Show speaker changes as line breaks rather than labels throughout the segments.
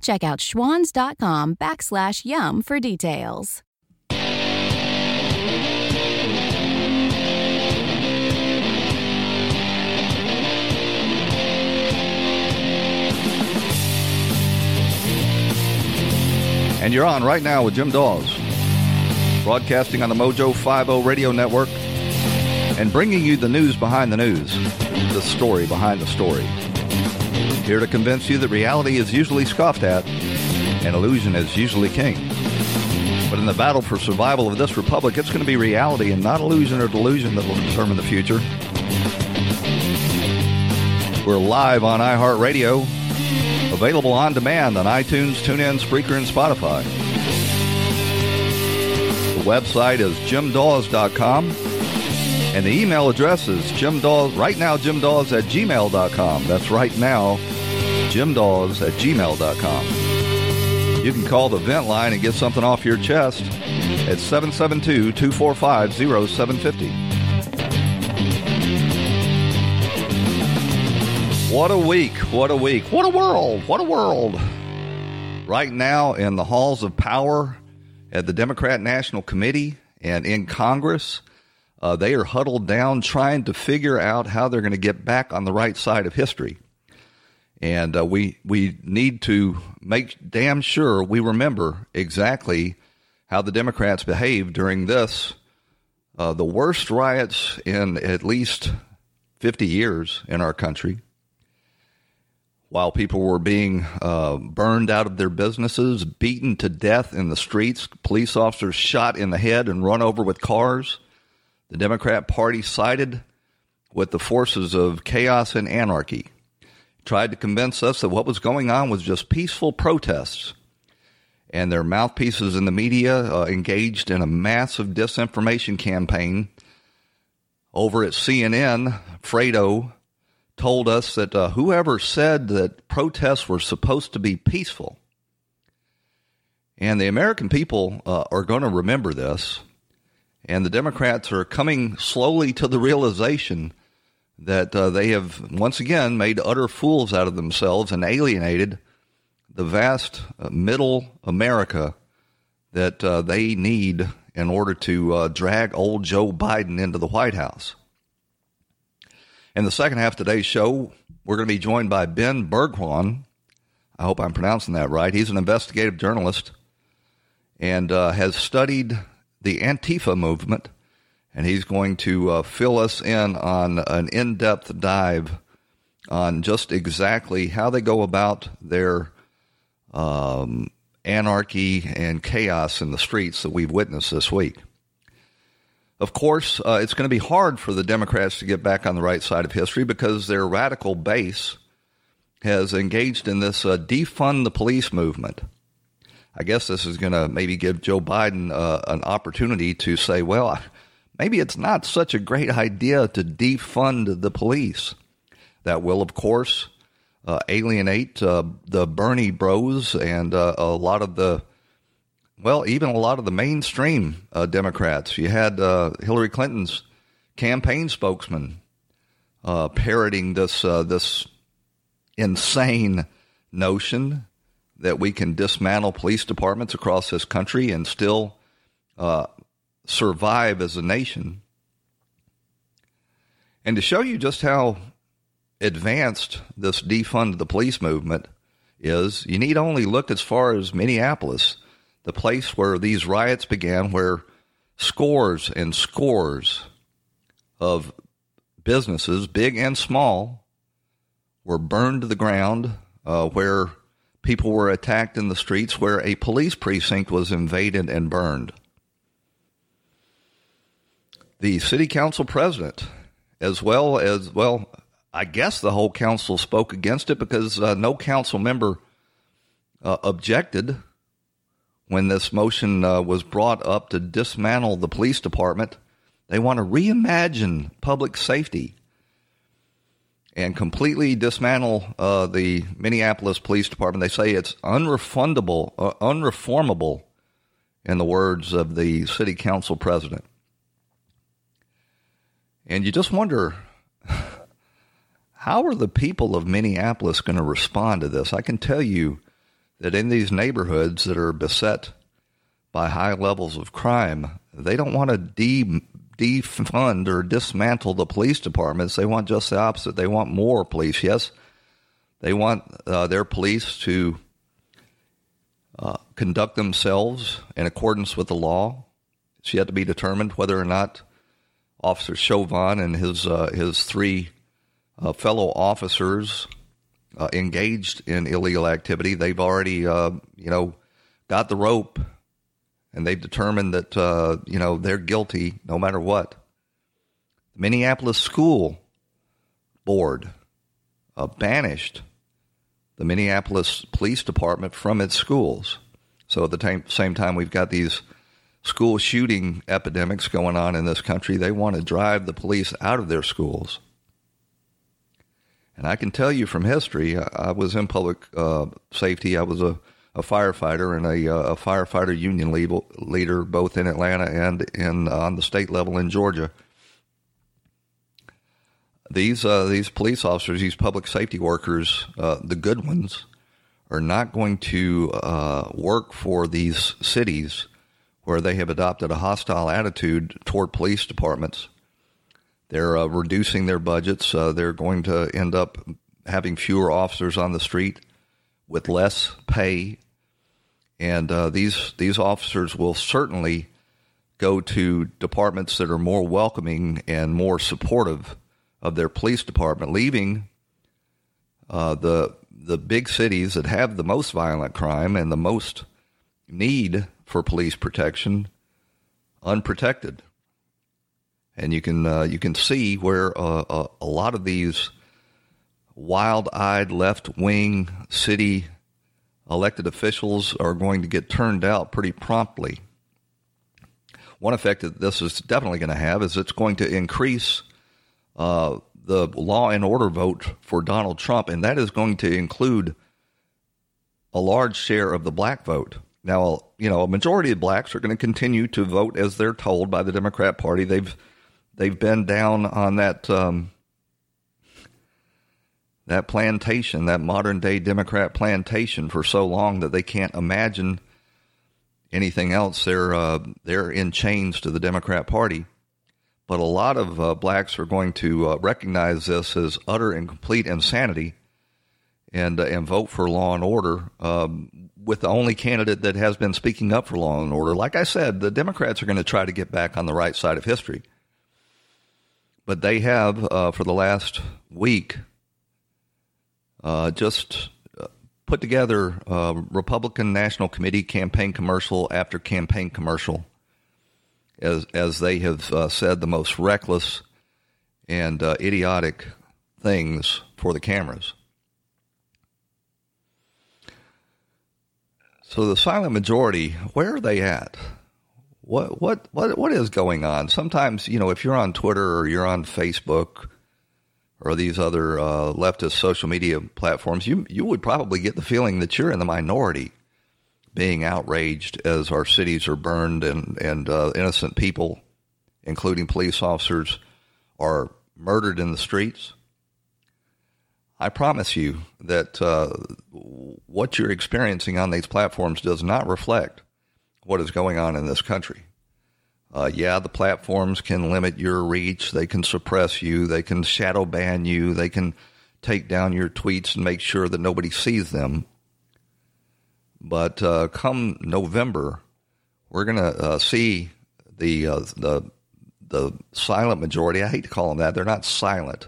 Check out schwans.com backslash YUM for details.
And you're on right now with Jim Dawes, broadcasting on the Mojo 50 radio network and bringing you the news behind the news, the story behind the story. Here to convince you that reality is usually scoffed at and illusion is usually king. But in the battle for survival of this republic, it's going to be reality and not illusion or delusion that will determine the future. We're live on iHeartRadio, available on demand on iTunes, TuneIn, Spreaker, and Spotify. The website is jimdawes.com. And the email address is jimdawes, right now, jimdawes at gmail.com. That's right now, jimdawes at gmail.com. You can call the vent line and get something off your chest at 772 245 0750. What a week. What a week. What a world. What a world. Right now, in the halls of power at the Democrat National Committee and in Congress, uh, they are huddled down trying to figure out how they're going to get back on the right side of history. And uh, we we need to make damn sure we remember exactly how the Democrats behaved during this, uh, the worst riots in at least 50 years in our country. While people were being uh, burned out of their businesses, beaten to death in the streets, police officers shot in the head and run over with cars the Democrat Party sided with the forces of chaos and anarchy, tried to convince us that what was going on was just peaceful protests. And their mouthpieces in the media uh, engaged in a massive disinformation campaign. Over at CNN, Fredo told us that uh, whoever said that protests were supposed to be peaceful, and the American people uh, are going to remember this and the Democrats are coming slowly to the realization that uh, they have once again made utter fools out of themselves and alienated the vast uh, middle America that uh, they need in order to uh, drag old Joe Biden into the White House. In the second half of today's show, we're going to be joined by Ben Bergquan. I hope I'm pronouncing that right. He's an investigative journalist and uh, has studied the Antifa movement, and he's going to uh, fill us in on an in depth dive on just exactly how they go about their um, anarchy and chaos in the streets that we've witnessed this week. Of course, uh, it's going to be hard for the Democrats to get back on the right side of history because their radical base has engaged in this uh, defund the police movement. I guess this is going to maybe give Joe Biden uh, an opportunity to say, well, maybe it's not such a great idea to defund the police. That will, of course, uh, alienate uh, the Bernie bros and uh, a lot of the, well, even a lot of the mainstream uh, Democrats. You had uh, Hillary Clinton's campaign spokesman parroting this this insane notion that we can dismantle police departments across this country and still uh, survive as a nation. And to show you just how advanced this defund the police movement is, you need only look as far as Minneapolis, the place where these riots began, where scores and scores of businesses, big and small, were burned to the ground, uh, where people were attacked in the streets where a police precinct was invaded and burned. The city council president, as well as, well, I guess the whole council spoke against it because uh, no council member uh, objected when this motion uh, was brought up to dismantle the police department. They want to reimagine public safety and completely dismantle uh, the Minneapolis Police Department. They say it's unrefundable, uh, unreformable, in the words of the city council president. And you just wonder how are the people of Minneapolis going to respond to this? I can tell you that in these neighborhoods that are beset by high levels of crime, they don't want to de- defund or dismantle the police departments. They want just the opposite. They want more police. Yes, they want uh, their police to uh, conduct themselves in accordance with the law. It's yet to be determined whether or not Officer Chauvin and his uh, his three uh, fellow officers uh, engaged in illegal activity. They've already, uh, you know, got the rope, and they've determined that uh, you know they're guilty no matter what. The Minneapolis School Board uh, banished the Minneapolis Police Department from its schools. So at the t- same time, we've got these school shooting epidemics going on in this country. They want to drive the police out of their schools. And I can tell you from history, I was in public uh, safety. I was a, a firefighter and a, uh, a firefighter union leader, both in Atlanta and in uh, on the state level in Georgia. These uh, these police officers, these public safety workers, uh, the good ones, are not going to uh, work for these cities where they have adopted a hostile attitude toward police departments they're uh, reducing their budgets. Uh, they're going to end up having fewer officers on the street with less pay, and uh, these these officers will certainly go to departments that are more welcoming and more supportive of their police department, leaving uh, the the big cities that have the most violent crime and the most need for police protection unprotected and you can uh, you can see where uh, a, uh, a lot of these wild-eyed left-wing city elected officials are going to get turned out pretty promptly. One effect that this is definitely going to have is it's going to increase uh, the law and order vote for Donald Trump, and that is going to include a large share of the black vote. Now, you know, a majority of blacks are going to continue to vote as they're told by the Democrat Party. They've they've been down on that um, that plantation, that modern day Democrat plantation, for so long that they can't imagine anything else. They're uh, they're in chains to the Democrat Party. But a lot of uh, blacks are going to uh, recognize this as utter and complete insanity, and uh, and vote for law and order. Um, with the only candidate that has been speaking up for law and order, like I said, the Democrats are going to try to get back on the right side of history. But they have, uh, for the last week, uh, just uh, put together a Republican National Committee campaign commercial after campaign commercial, as as they have uh, said the most reckless and uh, idiotic things for the cameras. So the silent majority, where are they at? what what what what is going on? Sometimes you know if you're on Twitter or you're on Facebook or these other uh, leftist social media platforms, you you would probably get the feeling that you're in the minority, being outraged as our cities are burned and and uh, innocent people, including police officers, are murdered in the streets. I promise you that uh, what you're experiencing on these platforms does not reflect what is going on in this country. Uh, yeah, the platforms can limit your reach. They can suppress you. They can shadow ban you. They can take down your tweets and make sure that nobody sees them. But uh, come November, we're going to uh, see the uh, the the silent majority. I hate to call them that. They're not silent.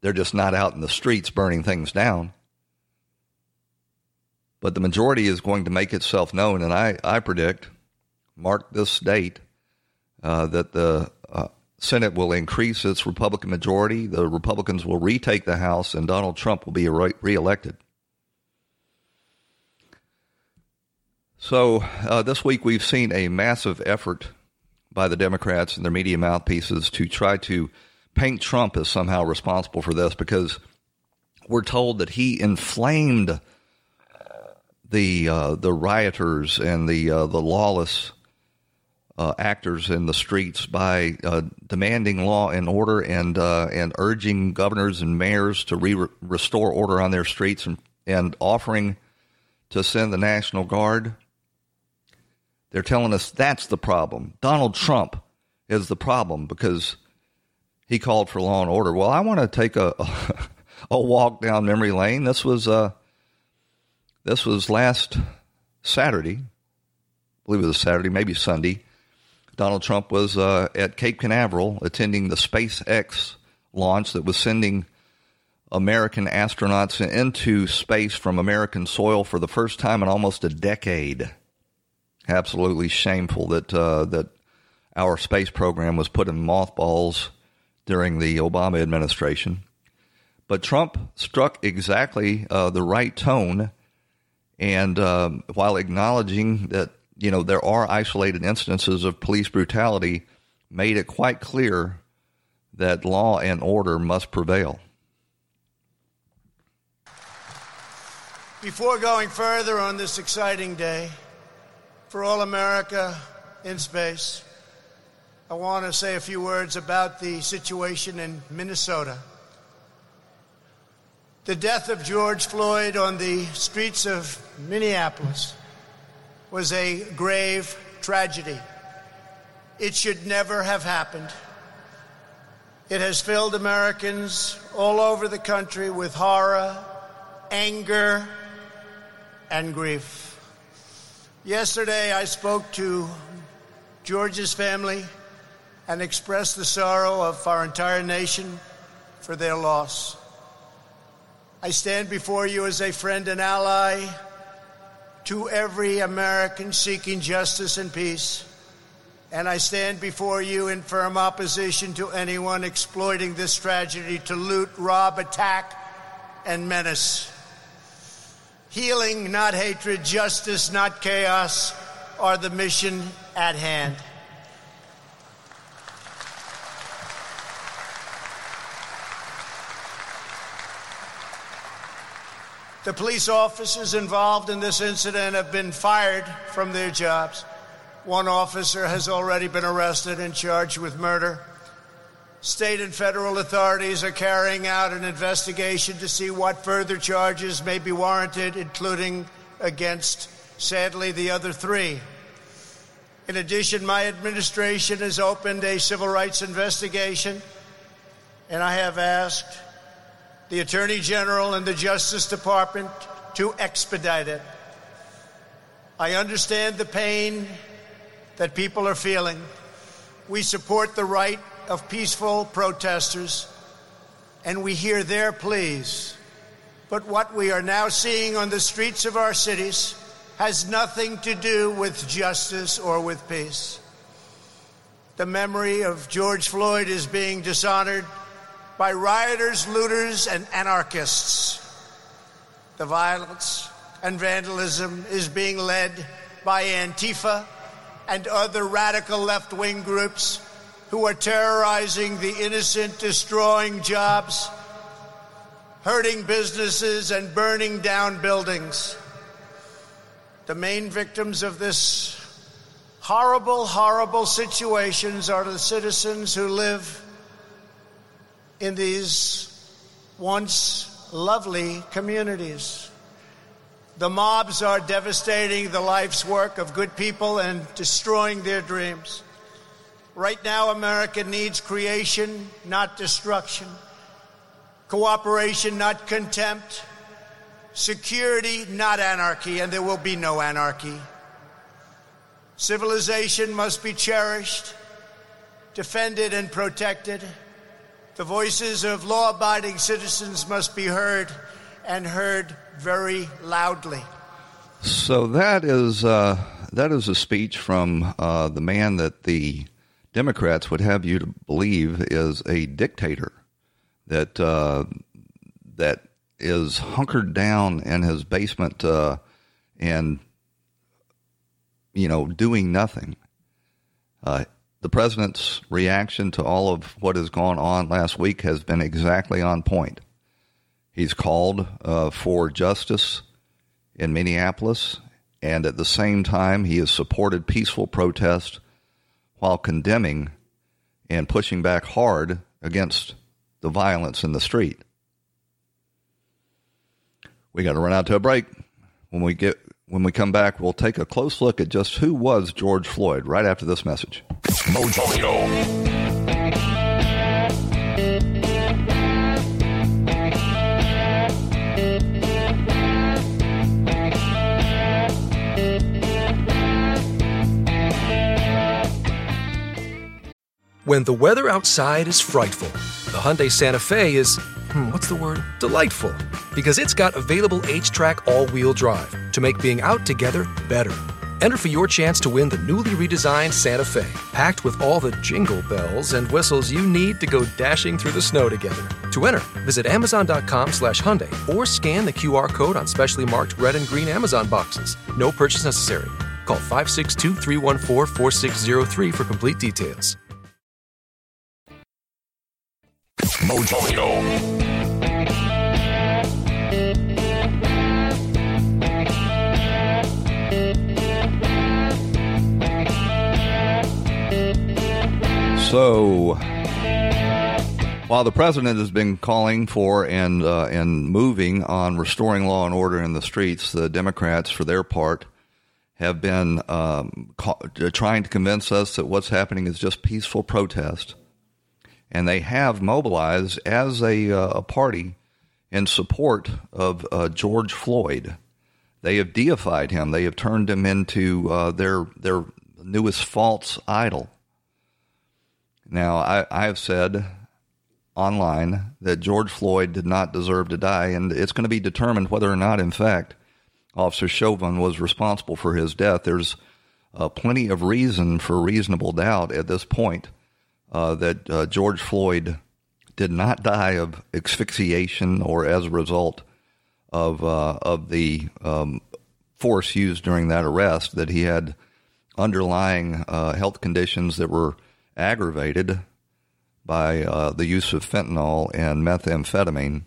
They're just not out in the streets burning things down but the majority is going to make itself known. And I, I predict, mark this date, uh, that the uh, Senate will increase its Republican majority. The Republicans will retake the House, and Donald Trump will be re- reelected. So uh, this week we've seen a massive effort by the Democrats and their media mouthpieces to try to paint Trump as somehow responsible for this because we're told that he inflamed the uh, the rioters and the uh, the lawless uh, actors in the streets by uh, demanding law and order and uh, and urging governors and mayors to re- restore order on their streets and, and offering to send the National Guard. They're telling us that's the problem. Donald Trump is the problem because he called for law and order. Well, I want to take a, a, walk down memory lane. This was uh, this was last Saturday. I believe it was Saturday, maybe Sunday. Donald Trump was uh, at Cape Canaveral attending the SpaceX launch that was sending American astronauts into space from American soil for the first time in almost a decade. Absolutely shameful that uh, that our space program was put in mothballs during the Obama administration. But Trump struck exactly uh, the right tone, and um, while acknowledging that you know there are isolated instances of police brutality, made it quite clear that law and order must prevail.
Before going further on this exciting day for all America in space, I want to say a few words about the situation in Minnesota. The death of George Floyd on the streets of Minneapolis was a grave tragedy. It should never have happened. It has filled Americans all over the country with horror, anger, and grief. Yesterday, I spoke to George's family and express the sorrow of our entire nation for their loss. I stand before you as a friend and ally to every American seeking justice and peace. And I stand before you in firm opposition to anyone exploiting this tragedy to loot, rob, attack, and menace. Healing, not hatred, justice, not chaos, are the mission at hand. The police officers involved in this incident have been fired from their jobs. One officer has already been arrested and charged with murder. State and federal authorities are carrying out an investigation to see what further charges may be warranted, including against, sadly, the other three. In addition, my administration has opened a civil rights investigation, and I have asked the Attorney General and the Justice Department to expedite it. I understand the pain that people are feeling. We support the right of peaceful protesters, and we hear their pleas. But what we are now seeing on the streets of our cities has nothing to do with justice or with peace. The memory of George Floyd is being dishonored by rioters, looters, and anarchists. The violence and vandalism is being led by Antifa and other radical left wing groups who are terrorizing the innocent, destroying jobs, hurting businesses, and burning down buildings. The main victims of this horrible, horrible situations are the citizens who live in these once lovely communities. The mobs are devastating the life's work of good people and destroying their dreams. Right now, America needs creation, not destruction, cooperation, not contempt, security, not anarchy, and there will be no anarchy. Civilization must be cherished, defended, and protected. The voices of law abiding citizens must be heard and heard very loudly.
So that is uh, that is a speech from uh, the man that the Democrats would have you to believe is a dictator that uh, that is hunkered down in his basement uh, and you know, doing nothing. The president's reaction to all of what has gone on last week has been exactly on point. He's called uh, for justice in Minneapolis, and at the same time, he has supported peaceful protest while condemning and pushing back hard against the violence in the street. We got to run out to a break. When we get when we come back, we'll take a close look at just who was George Floyd right after this message. Mojo.
When the weather outside is frightful, the Hyundai Santa Fe is, hmm, what's the word? Delightful. Because it's got available HTRAC all wheel drive to make being out together better. Enter for your chance to win the newly redesigned Santa Fe, packed with all the jingle bells and whistles you need to go dashing through the snow together. To enter, visit Amazon.com slash Hyundai or scan the QR code on specially marked red and green Amazon boxes. No purchase necessary. Call 562 314 4603 for complete details. Mojo.
So, while the president has been calling for and uh, and moving on restoring law and order in the streets, the Democrats, for their part, have been um, ca- trying to convince us that what's happening is just peaceful protest and they have mobilized as a, uh, a party in support of uh, George Floyd. They have deified him. They have turned him into uh, their their newest false idol. Now, I, I have said online that George Floyd did not deserve to die, and it's going to be determined whether or not, in fact, Officer Chauvin was responsible for his death. There's uh, plenty of reason for reasonable doubt at this point uh, that uh, George Floyd did not die of asphyxiation or as a result of uh, of the um, force used during that arrest. That he had underlying uh, health conditions that were aggravated by uh, the use of fentanyl and methamphetamine.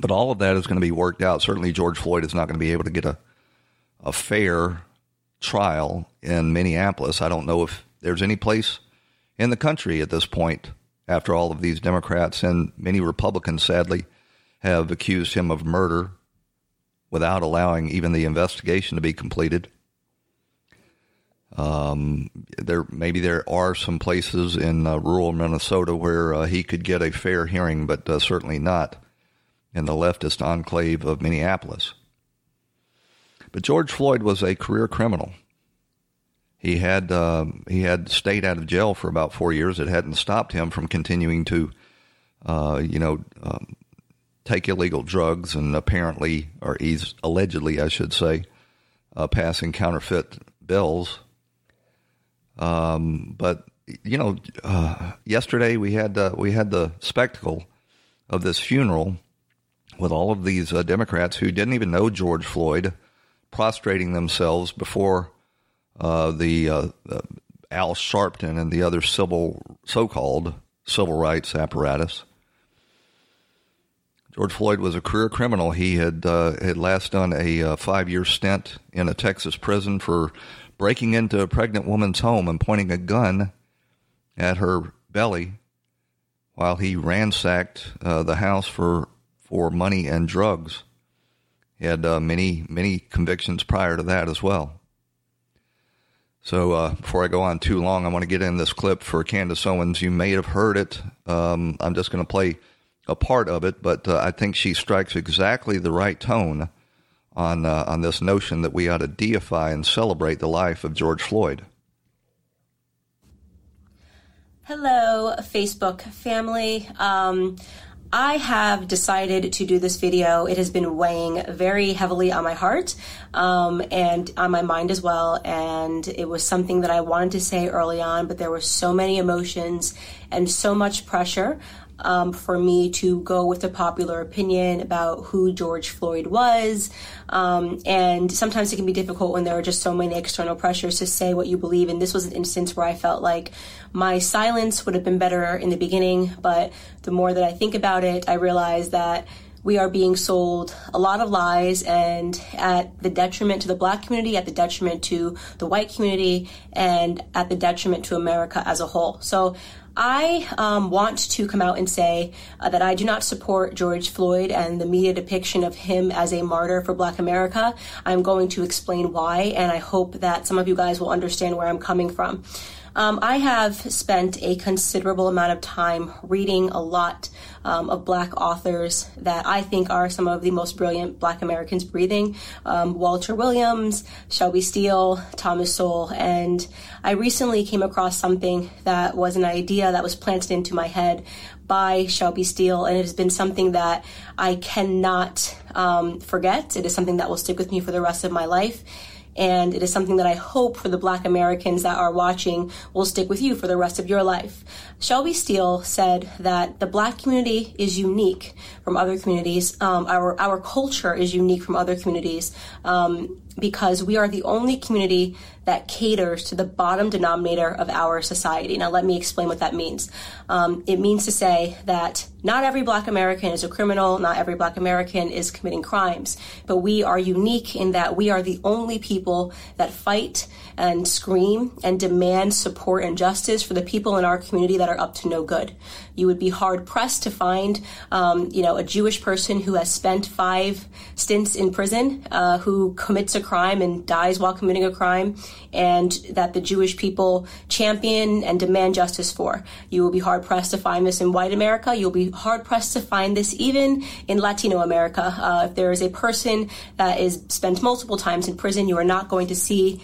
But all of that is going to be worked out. Certainly, George Floyd is not going to be able to get a a fair trial in Minneapolis. I don't know if there's any place in the country at this point, after all of these Democrats and many Republicans, sadly, have accused him of murder without allowing even the investigation to be completed. Um, there maybe there are some places in uh, rural Minnesota where uh, he could get a fair hearing, but uh, certainly not in the leftist enclave of Minneapolis. But George Floyd was a career criminal. He had uh, he had stayed out of jail for about four years. It hadn't stopped him from continuing to, uh, you know, um, take illegal drugs and apparently, or he's allegedly, I should say, uh, passing counterfeit bills. Um, but you know, uh, yesterday we had uh, we had the spectacle of this funeral with all of these uh, Democrats who didn't even know George Floyd prostrating themselves before uh, the uh, uh, Al Sharpton and the other civil, so-called civil rights apparatus. George Floyd was a career criminal. He had had last done a five-year stint in a Texas prison for breaking into a pregnant woman's home and pointing a gun at her belly while he ransacked uh, the house for for money and drugs. He had many many convictions prior to that as well. So uh, before I go on too long, I want to get in this clip for Candace Owens. You may have heard it. Um, I'm just going to play a part of it, but uh, I think she strikes exactly the right tone on uh, on this notion that we ought to deify and celebrate the life of George Floyd.
Hello, Facebook family. Um, I have decided to do this video. It has been weighing very heavily on my heart um, and on my mind as well. And it was something that I wanted to say early on, but there were so many emotions and so much pressure um, for me to go with the popular opinion about who George Floyd was. Um, and sometimes it can be difficult when there are just so many external pressures to say what you believe. And this was an instance where I felt like my silence would have been better in the beginning. But the more that I think about it, I realize that we are being sold a lot of lies and at the detriment to the black community, at the detriment to the white community, and at the detriment to America as a whole. So I um, want to come out and say uh, that I do not support George Floyd and the media depiction of him as a martyr for Black America. I'm going to explain why, and I hope that some of you guys will understand where I'm coming from. Um, I have spent a considerable amount of time reading a lot um, of black authors that I think are some of the most brilliant black Americans breathing um, Walter Williams, Shelby Steele, Thomas Sowell. And I recently came across something that was an idea that was planted into my head by Shelby Steele, and it has been something that I cannot um, forget. It is something that will stick with me for the rest of my life and it is something that I hope for the black Americans that are watching will stick with you for the rest of your life. Shelby Steele said that the black community is unique from other communities. Um, our, our culture is unique from other communities um, because we are the only community that caters to the bottom denominator of our society. Now, let me explain what that means. Um, it means to say that not every black American is a criminal, not every black American is committing crimes, but we are unique in that we are the only people that fight and scream and demand support and justice for the people in our community that are up to no good. You would be hard pressed to find, um, you know, a Jewish person who has spent five stints in prison, uh, who commits a crime and dies while committing a crime, and that the Jewish people champion and demand justice for. You will be hard pressed to find this in white America. You'll be hard pressed to find this even in Latino America. Uh, if there is a person that is spent multiple times in prison, you are not going to see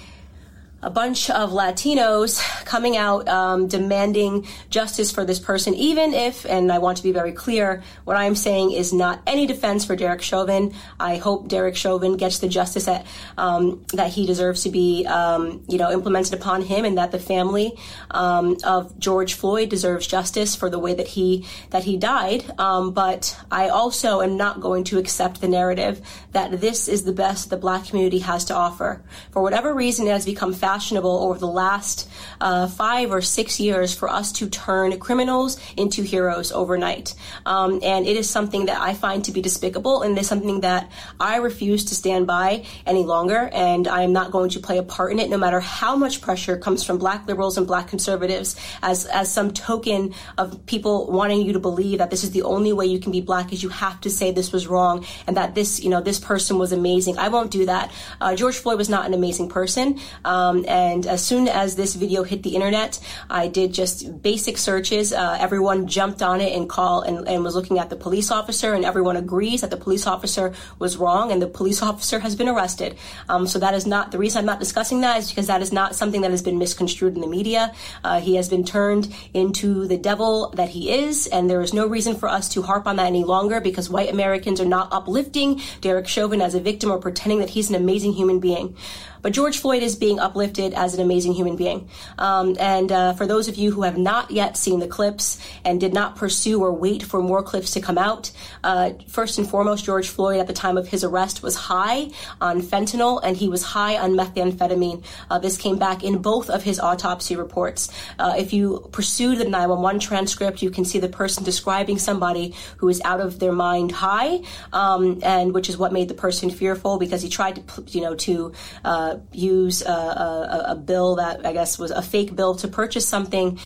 a bunch of Latinos coming out um, demanding justice for this person, even if, and I want to be very clear, what I'm saying is not any defense for Derek Chauvin. I hope Derek Chauvin gets the justice that um, that he deserves to be, um, you know, implemented upon him, and that the family um, of George Floyd deserves justice for the way that he that he died. Um, but I also am not going to accept the narrative that this is the best the Black community has to offer. For whatever reason, it has become fashionable over the last uh, five or six years for us to turn criminals into heroes overnight. Um, and it is something that I find to be despicable, and it is something that I refuse to stand by any longer. And I am not going to play a part in it, no matter how much pressure comes from black liberals and black conservatives as, as some token of people wanting you to believe that this is the only way you can be black is you have to say this was wrong and that this, you know, this person was amazing. I won't do that. Uh, George Floyd was not an amazing person. Um, and as soon as this video hit the internet, I did just basic searches. Uh, everyone jumped on it and called and, and was looking at the police officer, and everyone agrees that the police officer was wrong, and the police officer has been arrested. Um, so that is not the reason I'm not discussing that is because that is not something that has been misconstrued in the media. Uh, he has been turned into the devil that he is, and there is no reason for us to harp on that any longer because white Americans are not uplifting Derek Chauvin as a victim or pretending that he's an amazing human being. But George Floyd is being uplifted as an amazing human being. Um, and uh, for those of you who have not yet seen the clips and did not pursue or wait for more clips to come out, uh, first and foremost, George Floyd at the time of his arrest was high on fentanyl and he was high on methamphetamine. Uh, this came back in both of his autopsy reports. Uh, if you pursue the 911 transcript, you can see the person describing somebody who is out of their mind high, um, and which is what made the person fearful because he tried to, you know, to uh, use a, a, a bill that I guess was a fake bill to purchase something.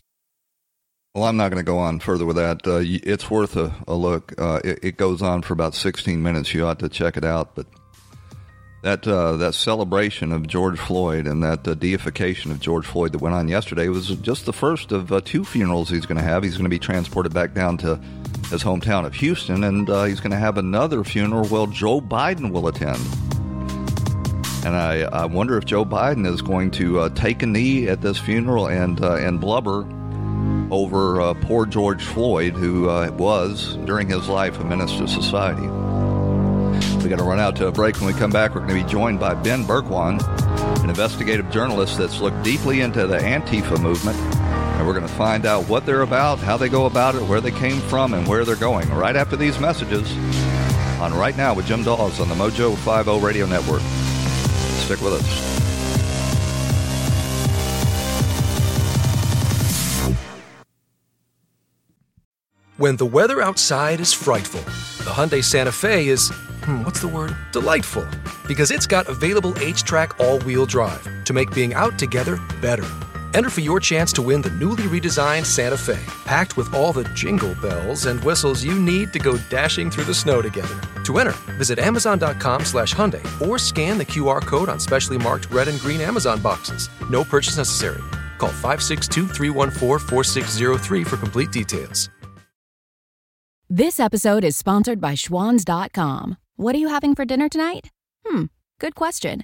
Well, I'm not going to go on further with that. Uh, it's worth a, a look. Uh, it, it, goes on for about 16 minutes. You ought to check it out. But that uh, that celebration of George Floyd and that uh, deification of George Floyd that went on yesterday was just the first of uh, two funerals he's going to have. He's going to be transported back down to his hometown of Houston, and uh, he's going to have another funeral. Well, Joe Biden will attend. And I, I wonder if Joe Biden is going to uh, take a knee at this funeral and uh, and blubber over uh, poor George Floyd, who uh, was during his life a menace to society. We got to run out to a break. When we come back, we're going to be joined by Ben Bergquan, an investigative journalist that's looked deeply into the Antifa movement And we're going to find out what they're about, how they go about it, where they came from, and where they're going right after these messages on Right Now with Jim Dawes on the Mojo 50 Radio Network. Stick with us.
When the weather outside is frightful, the Hyundai Santa Fe is, hmm, what's the word? Delightful. Because it's got available HTRAC all-wheel drive to make being out together better. Enter for your chance to win the newly redesigned Santa Fe, packed with all the jingle bells and whistles you need to go dashing through the snow together. To enter, visit Amazon.com slash Hyundai or scan the QR code on specially marked red and green Amazon boxes. No purchase necessary. Call 562 314 4603 for complete details.
This episode is sponsored by Schwans.com. What are you having for dinner tonight? Hmm, good question.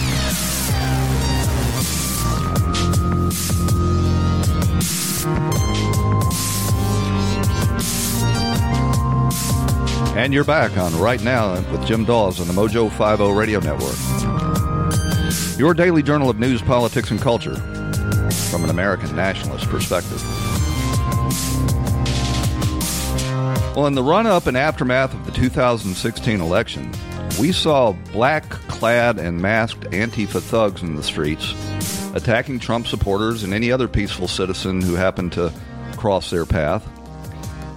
And you're back on Right Now with Jim Dawes on the Mojo 50 Radio Network. Your daily journal of news, politics, and culture from an American nationalist perspective. Well, in the run up and aftermath of the 2016 election, we saw black clad and masked Antifa thugs in the streets attacking Trump supporters and any other peaceful citizen who happened to cross their path.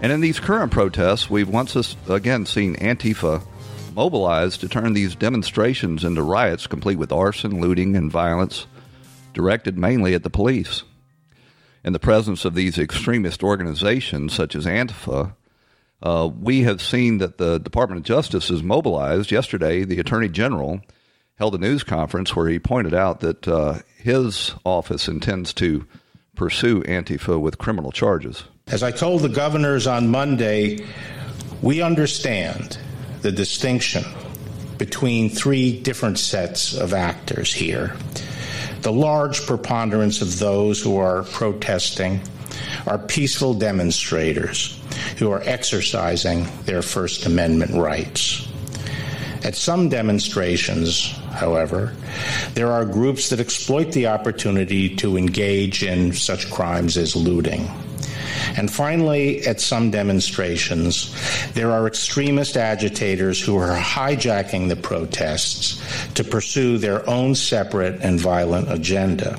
And in these current protests, we've once again seen Antifa mobilized to turn these demonstrations into riots complete with arson, looting, and violence directed mainly at the police. In the presence of these extremist organizations such as Antifa, uh, we have seen that the Department of Justice is mobilized. Yesterday, the Attorney General held a news conference where he pointed out that uh, his office intends to pursue Antifa with criminal charges.
As I told the governors on Monday, we understand the distinction between three different sets of actors here. The large preponderance of those who are protesting are peaceful demonstrators who are exercising their First Amendment rights. At some demonstrations, however, there are groups that exploit the opportunity to engage in such crimes as looting. And finally, at some demonstrations, there are extremist agitators who are hijacking the protests to pursue their own separate and violent agenda.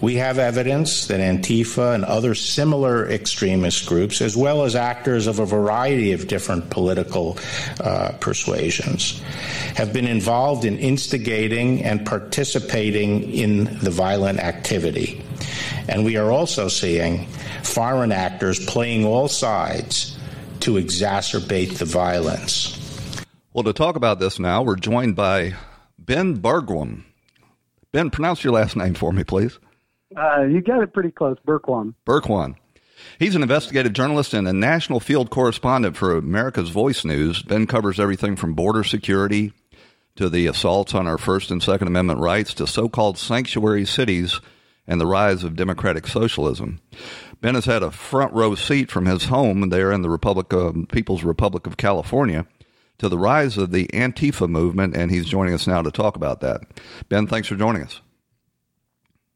We have evidence that Antifa and other similar extremist groups, as well as actors of a variety of different political uh, persuasions, have been involved in instigating and participating in the violent activity. And we are also seeing foreign actors playing all sides to exacerbate the violence.
Well, to talk about this now, we're joined by Ben Bergquam. Ben, pronounce your last name for me, please.
Uh, you got it pretty close, Bergquam.
Bergquam. He's an investigative journalist and a national field correspondent for America's Voice News. Ben covers everything from border security to the assaults on our First and Second Amendment rights to so called sanctuary cities and the rise of democratic socialism. Ben has had a front row seat from his home there in the Republic of, People's Republic of California to the rise of the Antifa movement, and he's joining us now to talk about that. Ben, thanks for joining us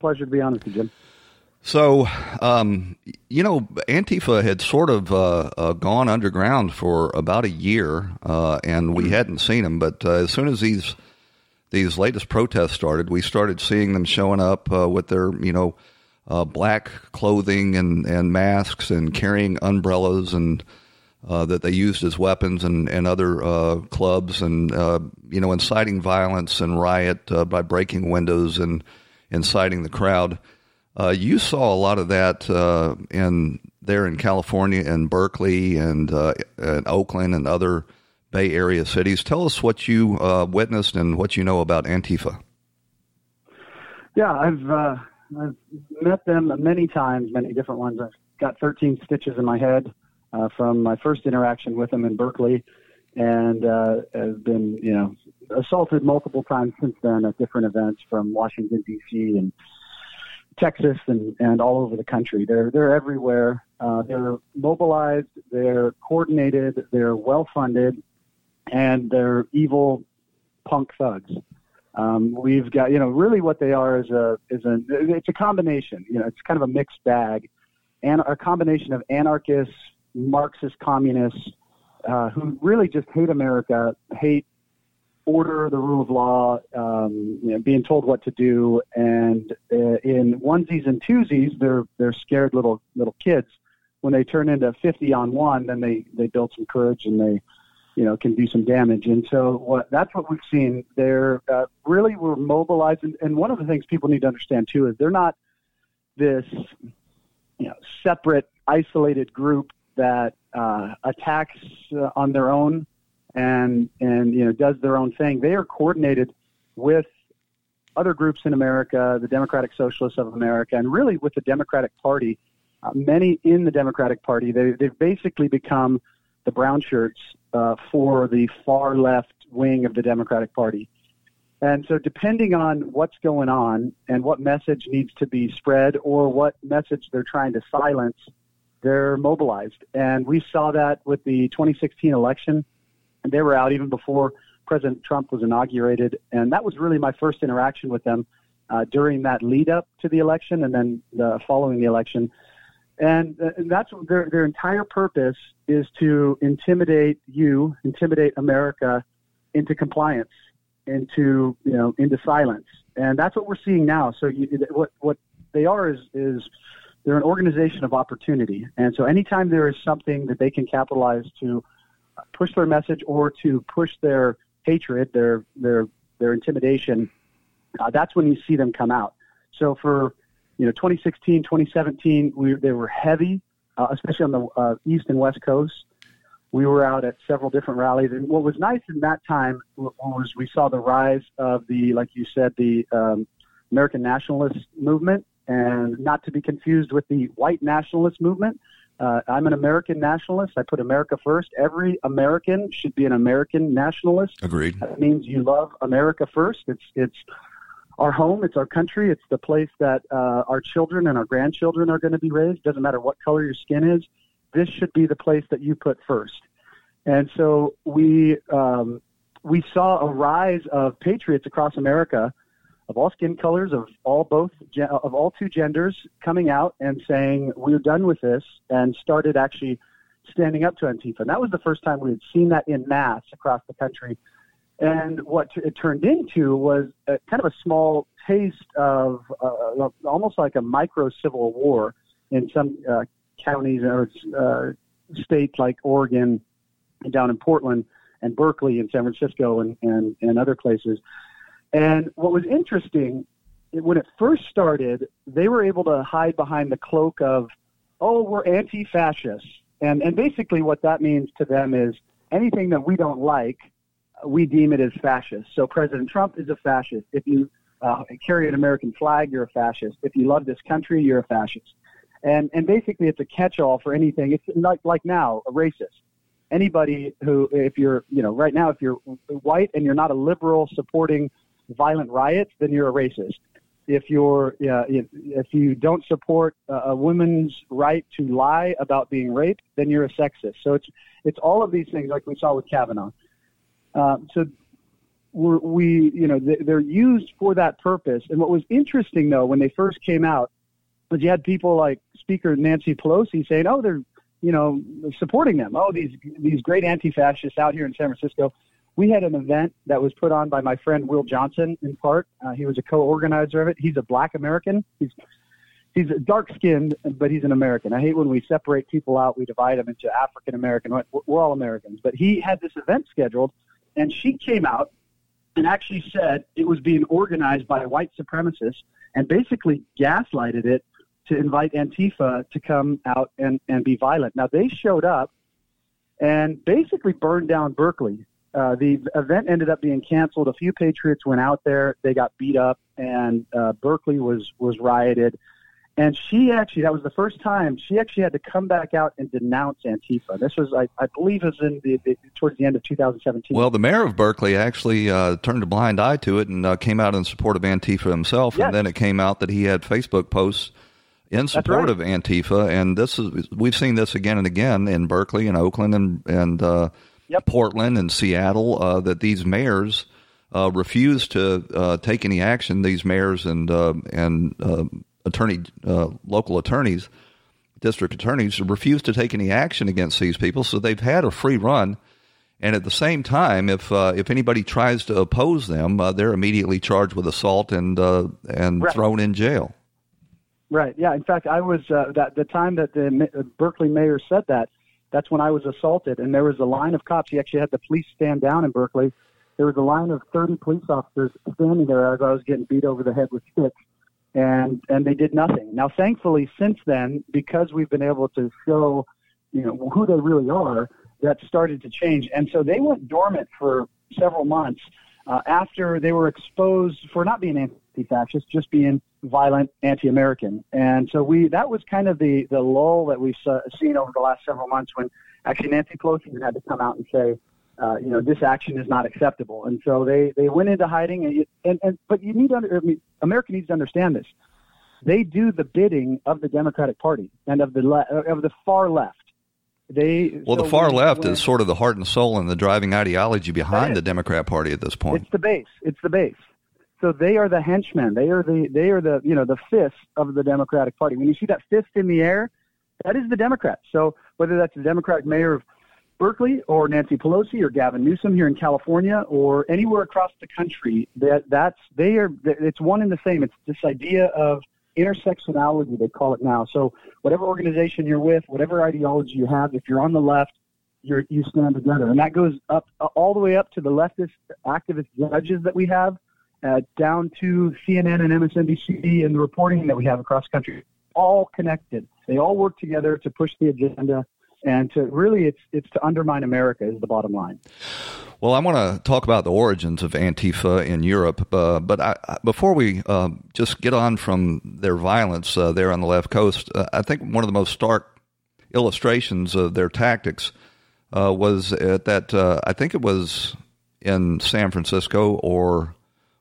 pleasure to be on with you, Jim.
So, um, you know, Antifa had sort of uh, uh, gone underground for about a year, uh, and we mm-hmm. hadn't seen them. But uh, as soon as these these latest protests started, we started seeing them showing up uh, with their, you know, uh, black clothing and, and masks and carrying umbrellas and that they used as weapons and, and other clubs and, you know, inciting violence and riot by breaking windows and inciting the crowd. Uh, you saw a lot of that uh, in there in California and Berkeley and, uh, and, Oakland and other Bay Area cities. Tell us what you uh, witnessed and what you know about Antifa.
Yeah, I've uh, I've met them many times, many different ones. I've got 13 stitches in my head. uh, from my first interaction with them in Berkeley, and has been you know assaulted multiple times since then at different events from Washington D.C. and Texas and, and all over the country. They're they're everywhere. Uh, they're mobilized. They're coordinated. They're well funded, and they're evil punk thugs. Um, we've got you know really what they are is a is a it's a combination. You know it's kind of a mixed bag, and a combination of anarchists, Marxist communists, uh, who really just hate America, hate order, the rule of law, um, you know, being told what to do, and uh, in onesies and twosies, they're they're scared little little kids. When they turn into 50 on one, then they they build some courage and they, you know, can do some damage. And so what that's what we've seen. They're uh, really we're mobilizing. and, and one of the things people need to understand too is they're not this, you know, separate, isolated group that uh, attacks uh, on their own and and you know does their own thing. They are coordinated with other groups in America, the Democratic Socialists of America, and really with the Democratic Party. Uh, many in the Democratic Party, they, they've basically become the brown shirts uh, for the far left wing of the Democratic Party. And so, depending on what's going on and what message needs to be spread or what message they're trying to silence, they're mobilized. And we saw that with the 2016 election and they were out even before President Trump was inaugurated. And that was really my first interaction with them uh, during that lead up to the election and then the, following the election. And, uh, and that's their, their entire purpose is to intimidate you, intimidate America into compliance, into, you know, into silence. And that's what we're seeing now. So you, what, what they are is, is they're an organization of opportunity. And so anytime there is something that they can capitalize to push their message or to push their hatred, their their their intimidation, uh, that's when you see them come out. So for you know 2016, 2017, we, they were heavy, uh, especially on the uh, east and west coast. We were out at several different rallies, and what was nice in that time was we saw the rise of the, like you said, the um, American nationalist movement, and not to be confused with the white nationalist movement. Uh, I'm an American nationalist. I put America first. Every American should be an American nationalist.
Agreed.
That means you love America first. It's it's our home. It's our country. It's the place that uh, our children and our grandchildren are going to be raised. Doesn't matter what color your skin is. This should be the place that you put first. And so we um, we saw a rise of patriots across America of all skin colors, of all both of all two genders, coming out and saying we're done with this, and started actually standing up to Antifa. And that was the first time we had seen that in mass across the country. And what it turned into was a, kind of a small taste of uh, almost like a micro civil war in some uh, counties or uh, states like Oregon down in Portland and Berkeley and San Francisco and, and, and other places and what was interesting, when it first started, they were able to hide behind the cloak of, oh, we're anti fascists. And, and basically, what that means to them is anything that we don't like, we deem it as fascist. So President Trump is a fascist. If you uh, carry an American flag, you're a fascist. If you love this country, you're a fascist. And, and basically, it's a catch all for anything. It's like, like now, a racist anybody who, if you're, you know, right now, if you're white and you're not a liberal supporting violent riots, then you're a racist. If you're if, if you don't support a woman's right to lie about being raped, then you're a sexist. So it's it's all of these things, like we saw with Kavanaugh. Uh, so we're, we you know they're used for that purpose. And what was interesting though when they first came out was you had people like Speaker Nancy Pelosi saying, "Oh, they're you know supporting them. Oh, these these great anti-fascists out here in San Francisco." We had an event that was put on by my friend Will Johnson in part. Uh, he was a co-organizer of it. He's a black American. He's he's dark skinned, but he's an American. I hate when we separate people out. We divide them into African American. We're all Americans. But he had this event scheduled, and she came out and actually said it was being organized by white supremacists and basically gaslighted it to invite Antifa to come out and, and be violent. Now, they showed up and basically burned down Berkeley. Uh, the event ended up being canceled. A few Patriots went out there. They got beat up, and uh, Berkeley was was rioted. And she actually, that was the first time she actually had to come back out and denounce Antifa. This was, I, I believe, was in the, the, towards the end of 2017.
Well, the mayor of Berkeley actually uh, turned a blind eye to it and uh, came out in support of Antifa himself.
Yes.
And then it came out that he had Facebook posts in support
right.
of Antifa. And this is we've seen this again and again in Berkeley and Oakland and and uh,
Yep.
Portland and Seattle uh, that these mayors uh, refuse to uh, take any action. These mayors and uh, and uh, attorney uh, local attorneys, district attorneys refuse to take any action against these people. So they've had a free run. And at the same time, if uh, if anybody tries to oppose them, uh, they're immediately charged with assault and uh, and
Right.
thrown in jail.
Right. Yeah. In fact, I was uh, that the time that the Berkeley mayor said that. That's when I was assaulted, and there was a line of cops. He actually had the police stand down in Berkeley. There was a line of 30 police officers standing there as I was getting beat over the head with sticks, and and they did nothing. Now, thankfully, since then, because we've been able to show, you know, who they really are, that started to change, and so they went dormant for several months uh, after they were exposed for not being anti-fascist, just being violent, anti-American. And so we that was kind of the the lull that we've uh, seen over the last several months when actually Nancy Pelosi had to come out and say, uh, you know, this action is not acceptable. And so they they went into hiding. And, and, and but you need to under, I mean, America needs to understand this. They do the bidding of the Democratic Party and of the le- of the far left. They
Well,
so
the far left is sort of the heart and soul and the driving ideology behind the Democrat Party at this point.
It's the base. It's the base. So they are the henchmen. They are the they are the you know the fist of the Democratic Party. When you see that fist in the air, that is the Democrats. So whether that's the Democratic mayor of Berkeley or Nancy Pelosi or Gavin Newsom here in California or anywhere across the country, that that's they are it's one and the same. It's this idea of intersectionality they call it now. So whatever organization you're with, whatever ideology you have, if you're on the left, you're, you stand together, and that goes up all the way up to the leftist activist judges that we have, uh, down to CNN and MSNBC and the reporting that we have across the country. All connected. They all work together to push the agenda, and to really, it's it's to undermine America is the bottom line.
Well, I want to talk about the origins of Antifa in Europe, uh, but I, before we uh, just get on from their violence uh, there on the left coast, uh, I think one of the most stark illustrations of their tactics uh, was at that. Uh, I think it was in San Francisco or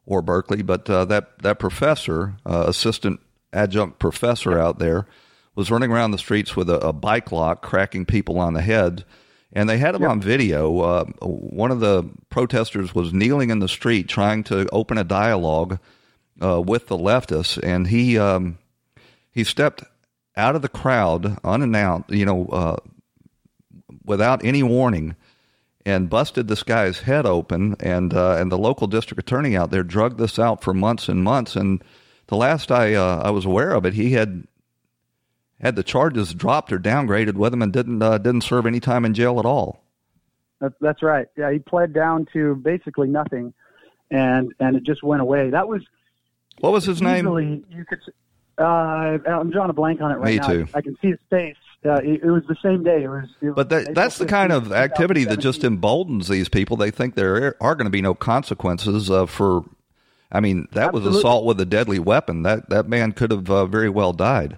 or Berkeley, but uh, that that professor, uh, assistant adjunct professor out there, was running around the streets with a, a bike lock, cracking people on the head. And they had him on video. Uh, one of the protesters was kneeling in the street trying to open a dialogue uh, with the leftists, and he um, he stepped out of the crowd unannounced, you know, uh, without any warning, and busted this guy's head open. And uh, and the local district attorney out there drugged this out for months and months. And the last I uh, I was aware of it, he had had the charges dropped or downgraded with him and didn't uh, didn't serve any time in jail at all.
That's that's right. Yeah, he pled down to basically nothing, and and it just went away. That was
What was his name?
easily you could. Uh, I'm drawing a blank on it right
Me
now.
too.
I can see his face. Uh, it, it was the same day. It was. It
But that, that's the kind of activity that just emboldens these people. They think there are going to be no consequences uh, for. I mean, that was assault with a deadly weapon. That that man could have uh, very well died.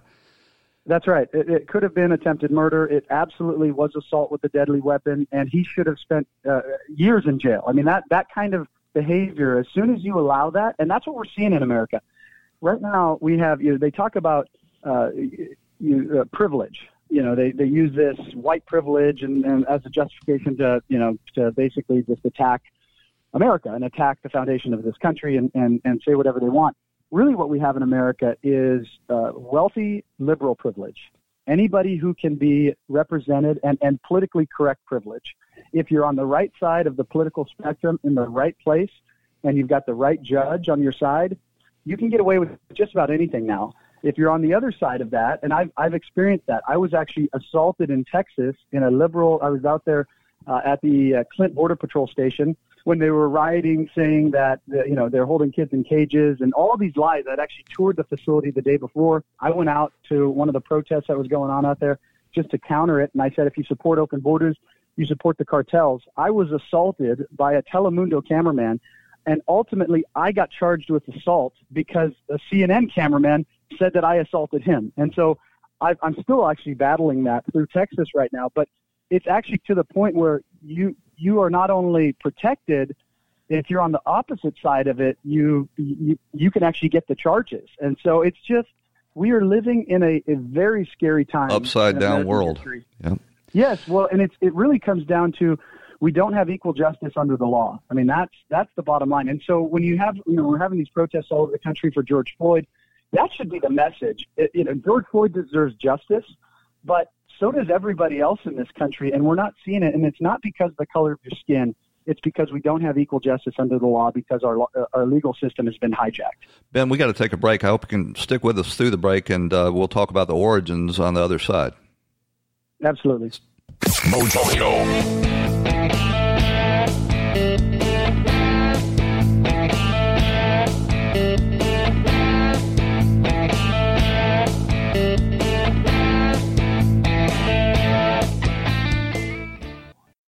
That's right. It, it could have been attempted murder. It absolutely was assault with a deadly weapon, and he should have spent uh, years in jail. I mean, that that kind of behavior. As soon as you allow that, and that's what we're seeing in America right now. We have you know they talk about uh, you, uh, privilege. You know, they they use this white privilege and, and as a justification to you know to basically just attack America and attack the foundation of this country and, and, and say whatever they want. Really, what we have in America is uh, wealthy liberal privilege. Anybody who can be represented and, and politically correct privilege. If you're on the right side of the political spectrum in the right place and you've got the right judge on your side, you can get away with just about anything now. If you're on the other side of that, and I've, I've experienced that, I was actually assaulted in Texas in a liberal, I was out there uh, at the uh, Clint Border Patrol Station when they were rioting, saying that uh, you know they're holding kids in cages and all these lies. I'd actually toured the facility the day before. I went out to one of the protests that was going on out there just to counter it, and I said, if you support open borders, you support the cartels. I was assaulted by a Telemundo cameraman, and ultimately I got charged with assault because a CNN cameraman said that I assaulted him. And so i I'm still actually battling that through Texas right now. But it's actually to the point where you you are not only protected if you're on the opposite side of it, you you, you can actually get the charges. And so it's just we are living in a, a very scary time.
Upside down world.
Yep. Yes, well, and it's it really comes down to we don't have equal justice under the law. I mean, that's that's the bottom line. And so when you have you know we're having these protests all over the country for George Floyd, that should be the message. It, you know, George Floyd deserves justice, but so does everybody else in this country, and we're not seeing it. And it's not because of the color of your skin. It's because we don't have equal justice under the law because our uh, our legal system has been hijacked.
Ben, we got to take a break. I hope you can stick with us through the break, and uh, we'll talk about the origins on the other side.
Absolutely. Mojo.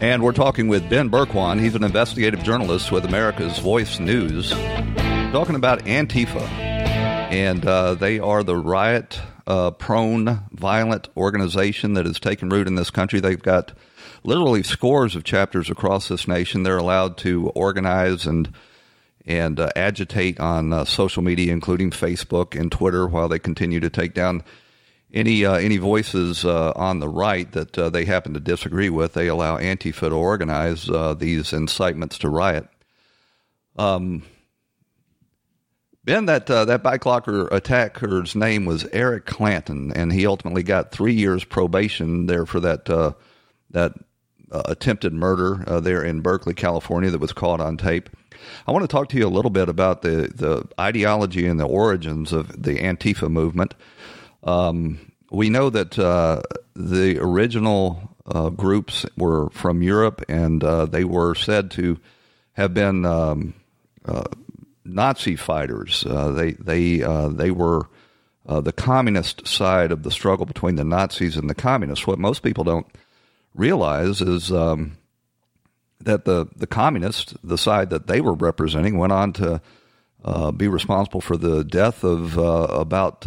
And we're talking with Ben Bergquan. He's an investigative journalist with America's Voice News, talking about Antifa. And uh, they are the riot uh, prone, violent organization that has taken root in this country. They've got literally scores of chapters across this nation. They're allowed to organize and and uh, agitate on uh, social media, including Facebook and Twitter, while they continue to take down any uh, any voices uh, on the right that uh, they happen to disagree with, they allow Antifa to organize uh, these incitements to riot. Um, ben, that uh, that bike locker attacker's name was Eric Clanton, and he ultimately got three years probation there for that uh, that attempted murder there in Berkeley, California, that was caught on tape. I want to talk to you a little bit about the the ideology and the origins of the Antifa movement. Um, we know that uh, the original uh, groups were from Europe, and uh, they were said to have been um, uh, Nazi fighters. Uh, they they uh, they were the communist side of the struggle between the Nazis and the communists. What most people don't realize is um, that the the communists, the side that they were representing, went on to be responsible for the death of about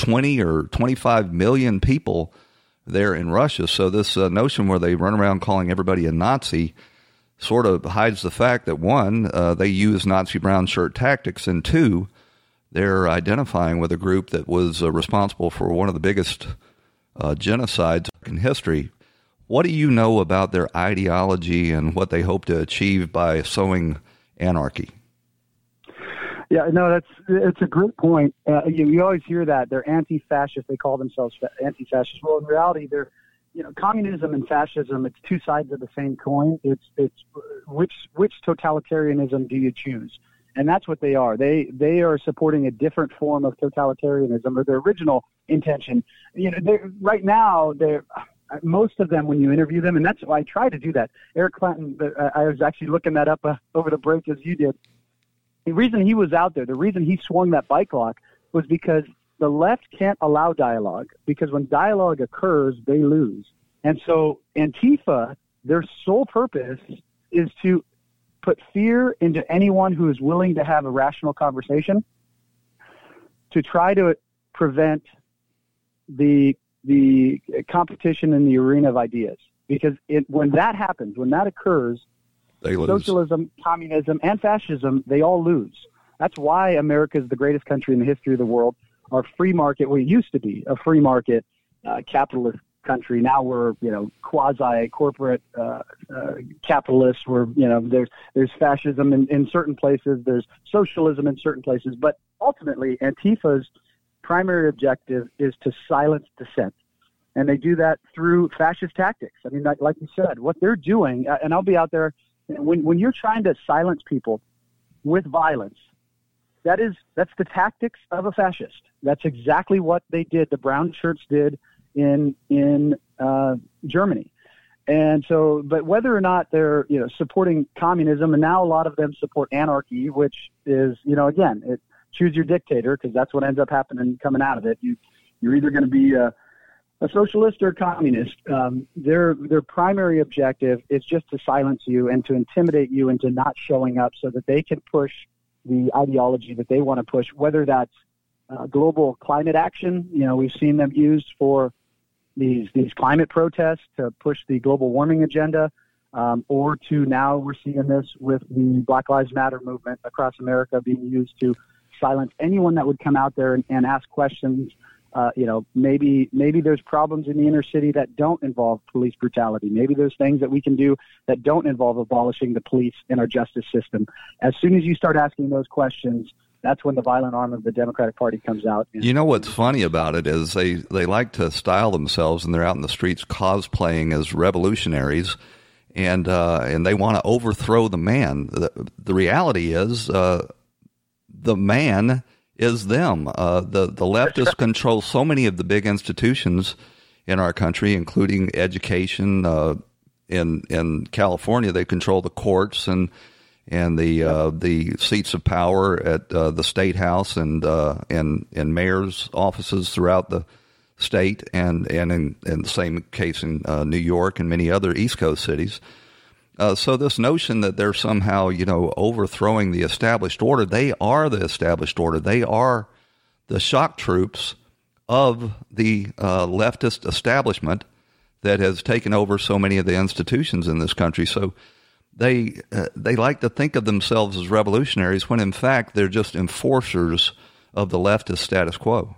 20 or 25 million people there in Russia. So this uh, notion where they run around calling everybody a Nazi sort of hides the fact that one, uh, they use Nazi brown shirt tactics, and two, they're identifying with a group that was uh, responsible for one of the biggest uh, genocides in history. What do you know about their ideology and what they hope to achieve by sowing anarchy?
Yeah, no, that's it's a great point. Uh, you, you always hear that they're anti-fascist. They call themselves anti-fascist. Well, in reality, they're you know communism and fascism. It's two sides of the same coin. It's it's which which totalitarianism do you choose? And that's what they are. They they are supporting a different form of totalitarianism, or their original intention. You know, right now they're most of them when you interview them, and that's why I try to do that. Eric Clanton, uh, I was actually looking that up uh, over the break as you did the reason he was out there, the reason he swung that bike lock was because the left can't allow dialogue because when dialogue occurs, they lose. And so Antifa, their sole purpose is to put fear into anyone who is willing to have a rational conversation to try to prevent the the competition in the arena of ideas because it, when that happens when that occurs
they lose.
Socialism, communism, and fascism, they all lose. That's why America is the greatest country in the history of the world. Our free market, we used to be a free market uh, capitalist country. Now we're, you know, quasi corporate uh, uh, capitalists. We're, you know, there's there's fascism in, in certain places. There's socialism in certain places. But ultimately, Antifa's primary objective is to silence dissent. And they do that through fascist tactics. I mean, like, like you said, what they're doing, and I'll be out there when when you're trying to silence people with violence, that is that's the tactics of a fascist. That's exactly what they did. The brown shirts did in in uh, Germany. And so, but whether or not they're you know supporting communism, and now a lot of them support anarchy, which is you know again, it choose your dictator because that's what ends up happening coming out of it. You you're either going to be a, a socialist or a communist. Um, their their primary objective is just to silence you and to intimidate you into not showing up, so that they can push the ideology that they want to push, whether that's uh, global climate action. You know, we've seen them used for these these climate protests to push the global warming agenda, um, or to now we're seeing this with the Black Lives Matter movement across America being used to silence anyone that would come out there and, and ask questions. Uh, you know, maybe maybe there's problems in the inner city that don't involve police brutality. Maybe there's things that we can do that don't involve abolishing the police in our justice system. As soon as you start asking those questions, that's when the violent arm of the Democratic Party comes out.
You know what's funny about it is they, they like to style themselves and they're out in the streets cosplaying as revolutionaries and uh, and they want to overthrow the man. The, the reality is uh, the man is them. Uh, the the leftists control so many of the big institutions in our country, including education. Uh, in in California, they control the courts and and the uh, the seats of power at uh, the state house and uh, and and mayor's offices throughout the state, and and in, in the same case in uh, New York and many other East Coast cities. Uh, so this notion that they're somehow you know overthrowing the established order, they are the established order. They are the shock troops of the uh, leftist establishment that has taken over so many of the institutions in this country. So they uh, they like to think of themselves as revolutionaries when in fact they're just enforcers of the leftist status quo.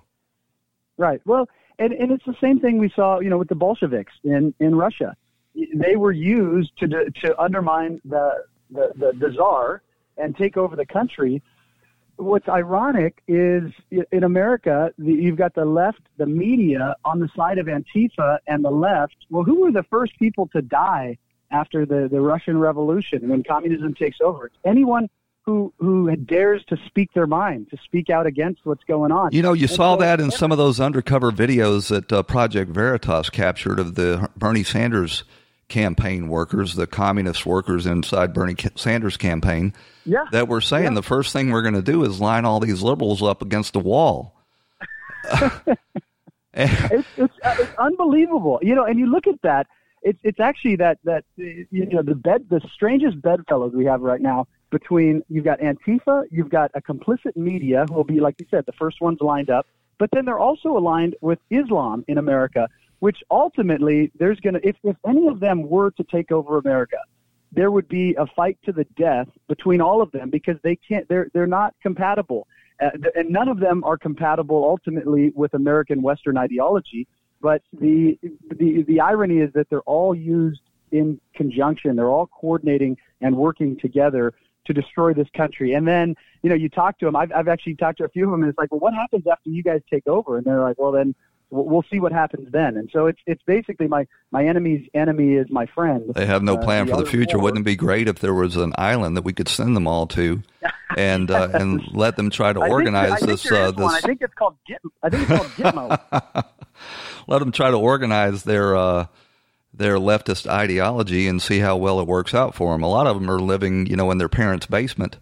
Right. Well, and, and it's the same thing we saw, you know, with the Bolsheviks in, in Russia. They were used to to undermine the, the, the, the czar and take over the country. What's ironic is in America, the, you've got the left, the media on the side of Antifa and the left. Well, who were the first people to die after the, the Russian Revolution when communism takes over. It's anyone who who dares to speak their mind, to speak out against what's going on.
You know, you and saw so, that in some of those undercover videos that uh, Project Veritas captured of the Bernie Sanders campaign workers, the communist workers inside Bernie Sanders campaign,
yeah,
that were saying yeah. the first thing we're going to do is line all these liberals up against the wall.
it's, it's, uh, it's unbelievable, you know. And you look at that, it's it's actually that that you know the bed the strangest bedfellows we have right now between you've got Antifa, you've got a complicit media who will be like you said the first ones lined up, but then they're also aligned with Islam in America, which ultimately there's gonna if if any of them were to take over America, there would be a fight to the death between all of them because they can't they're they're not compatible. Uh, and none of them are compatible ultimately with American Western ideology but the, the, the irony is that they're all used in conjunction. They're all coordinating and working together to destroy this country. And then, you know, you talk to them. I've, I've actually talked to a few of them, and it's like, well, what happens after you guys take over? And they're like, well, then we'll see what happens then. And so it's it's basically my my enemy's enemy is my friend.
They have no uh, plan uh, for the future. War. Wouldn't it be great if there was an island that we could send them all to, and uh, and let them try to organize
think,
this?
Uh,
this.
I think it's called Git. I think it's called Gitmo.
let them try to organize their uh, their leftist ideology and see how well it works out for them. A lot of them are living, you know, in their parents' basement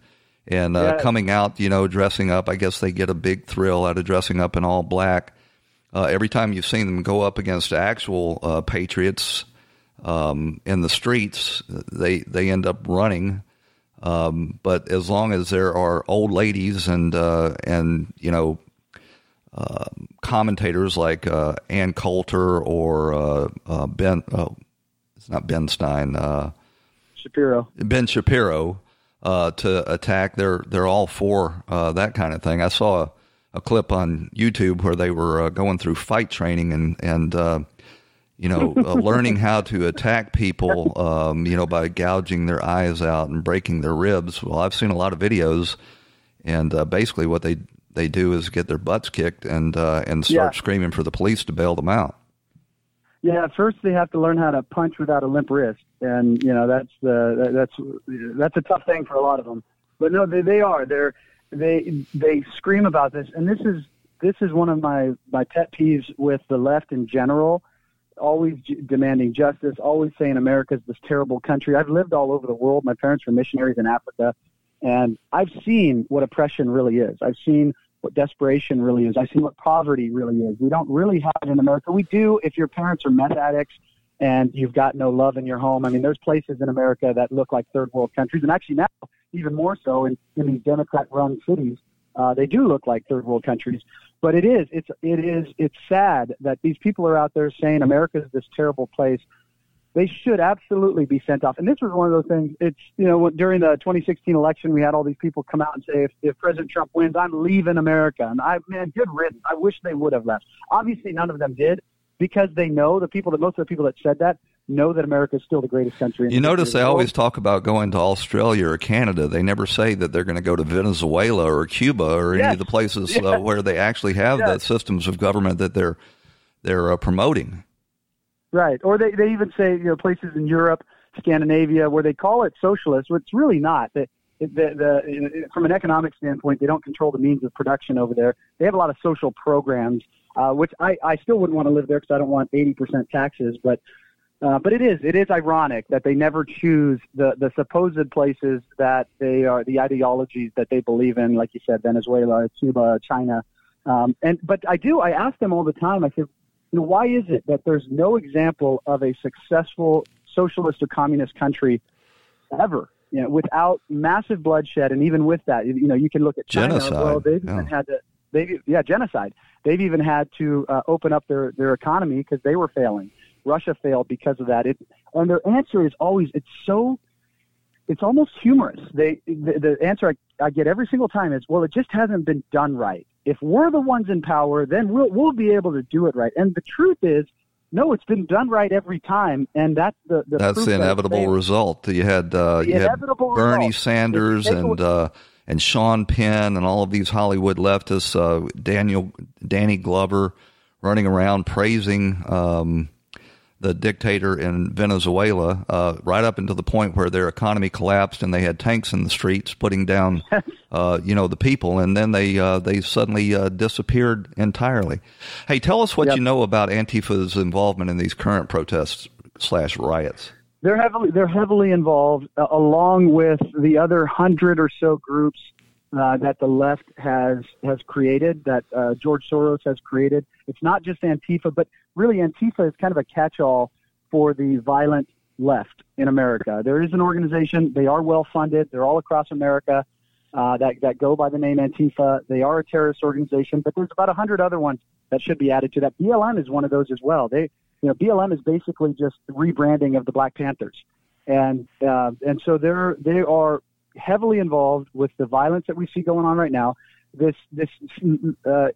and uh, yeah. coming out, you know, dressing up. I guess they get a big thrill out of dressing up in all black. Uh, every time you've seen them go up against actual uh, patriots um, in the streets, they they end up running. Um, but as long as there are old ladies and uh, and you know uh, commentators like uh, Ann Coulter or uh, uh Ben. Oh, it's not Ben Stein. Uh,
Shapiro.
Ben Shapiro uh, to attack. They're they're all for that kind of thing. I saw a, a, clip on YouTube where they were going through fight training and and you know, uh, learning how to attack people, um, you know, by gouging their eyes out and breaking their ribs. Well, I've seen a lot of videos, and uh, basically what they they do is get their butts kicked and uh, and start yeah. screaming for the police to bail them out.
Yeah, first they have to learn how to punch without a limp wrist, and you know that's the that's that's a tough thing for a lot of them. But no, they they are they're they they scream about this, and this is this is one of my my pet peeves with the left in general. Always j- demanding justice, always saying America's this terrible country. I've lived all over the world. My parents were missionaries in Africa, and I've seen what oppression really is. I've seen what desperation really is. I've seen what poverty really is. We don't really have it in America. We do if your parents are meth addicts and you've got no love in your home. I mean, there's places in America that look like third world countries, and actually now even more so in, in these Democrat-run cities, uh, they do look like third world countries. But it is, it's, it is, it's sad that these people are out there saying America is this terrible place. They should absolutely be sent off. And this was one of those things. It's you know during the 2016 election, we had all these people come out and say, if, if President Trump wins, I'm leaving America. And I man, good riddance. I wish they would have left. Obviously, none of them did because they know the people that most of the people that said that know that America is still the greatest country. In
you
the
notice they always talk about going to Australia or Canada. They never say that they're going to go to Venezuela or Cuba or any of the places
Yes.
uh, where they actually have the systems of government that they're they're uh, promoting.
Right. Or they, they even say, you know, places in Europe, Scandinavia, where they call it socialist, but it's really not. The, the, the, from an economic standpoint, they don't control the means of production over there. They have a lot of social programs, uh, which I, I still wouldn't want to live there because I don't want 80% taxes. But, uh, but it is, it is ironic that they never choose the, the supposed places that they are, the ideologies that they believe in, like you said, Venezuela, Cuba, China. Um, and, but I do, I ask them all the time, I said, you know, why is it that there's no example of a successful socialist or communist country ever? You know, without massive bloodshed, and even with that, you know, you can look at China.
Genocide,
Well, they've
yeah.
even had to, they yeah, genocide. They've even had to uh, open up their their economy because they were failing. Russia failed because of that. It, and their answer is always, it's so it's almost humorous. They the, the answer I, I get every single time is, well, it just hasn't been done right. If we're the ones in power, then we'll we'll be able to do it right. And the truth is, no, it's been done right every time, and that's the, the
That's the inevitable result. You had uh, you had Bernie
result.
Sanders and uh, and Sean Penn and all of these Hollywood leftists, uh, Daniel Danny Glover, running around praising um, the dictator in Venezuela, uh, right up until the point where their economy collapsed and they had tanks in the streets putting down, uh, you know, the people, and then they uh, they suddenly uh, disappeared entirely. Hey, tell us what
Yep.
you know about Antifa's involvement in these current protests slash riots.
They're heavily they're heavily involved, uh, along with the other hundred or so groups uh, that the left has has created, that uh, George Soros has created. It's not just Antifa, but really Antifa is kind of a catch-all for the violent left in America. There is an organization; they are well funded. They're all across America uh, that that go by the name Antifa. They are a terrorist organization, but there's about a hundred other ones that should be added to that. BLM is one of those as well. They you know, BLM is basically just rebranding of the Black Panthers, and uh, and so they're they are heavily involved with the violence that we see going on right now. This this uh,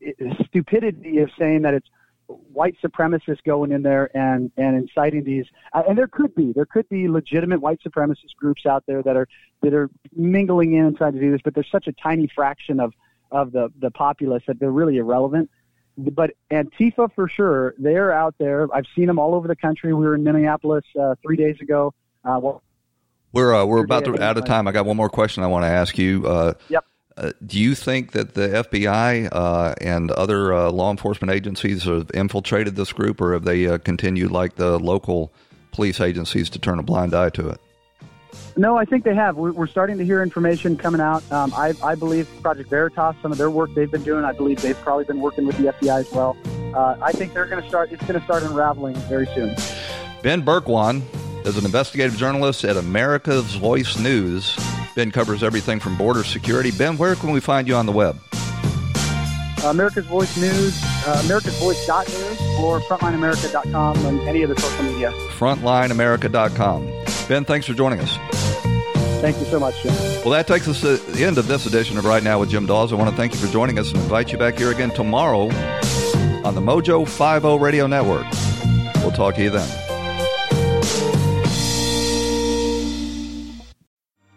stupidity of saying that it's white supremacists going in there and and inciting these, uh, and there could be there could be legitimate white supremacist groups out there that are that are mingling in and trying to do this, but there's such a tiny fraction of of the the populace that they're really irrelevant but Antifa for sure, they're out there. I've seen them all over the country. We were in Minneapolis uh, three days ago. Uh, well,
We're uh, we're about to out of time. I got one more question I want to ask you. Uh,
Yep.
Uh, do you think that the FBI uh, and other uh, law enforcement agencies have infiltrated this group, or have they uh, continued like the local police agencies to turn a blind eye to it?
no, I think they have. We're, we're starting to hear information coming out. Um, I, I believe Project Veritas, some of their work they've been doing. I believe they've probably been working with the FBI as well. Uh, I think they're going to start. It's going to start unraveling very soon.
Ben Bergquan is an investigative journalist at America's Voice News. Ben covers everything from border security. Ben, where can we find you on the web?
America's Voice News, uh, AmericasVoice.news, or FrontlineAmerica.com, and any of the social media.
FrontlineAmerica.com. Ben, thanks for joining us.
Thank you so much, Jim.
Well, that takes us to the end of this edition of Right Now with Jim Daws. I want to thank you for joining us and invite you back here again tomorrow on the Mojo 50 Radio Network. We'll talk to you then.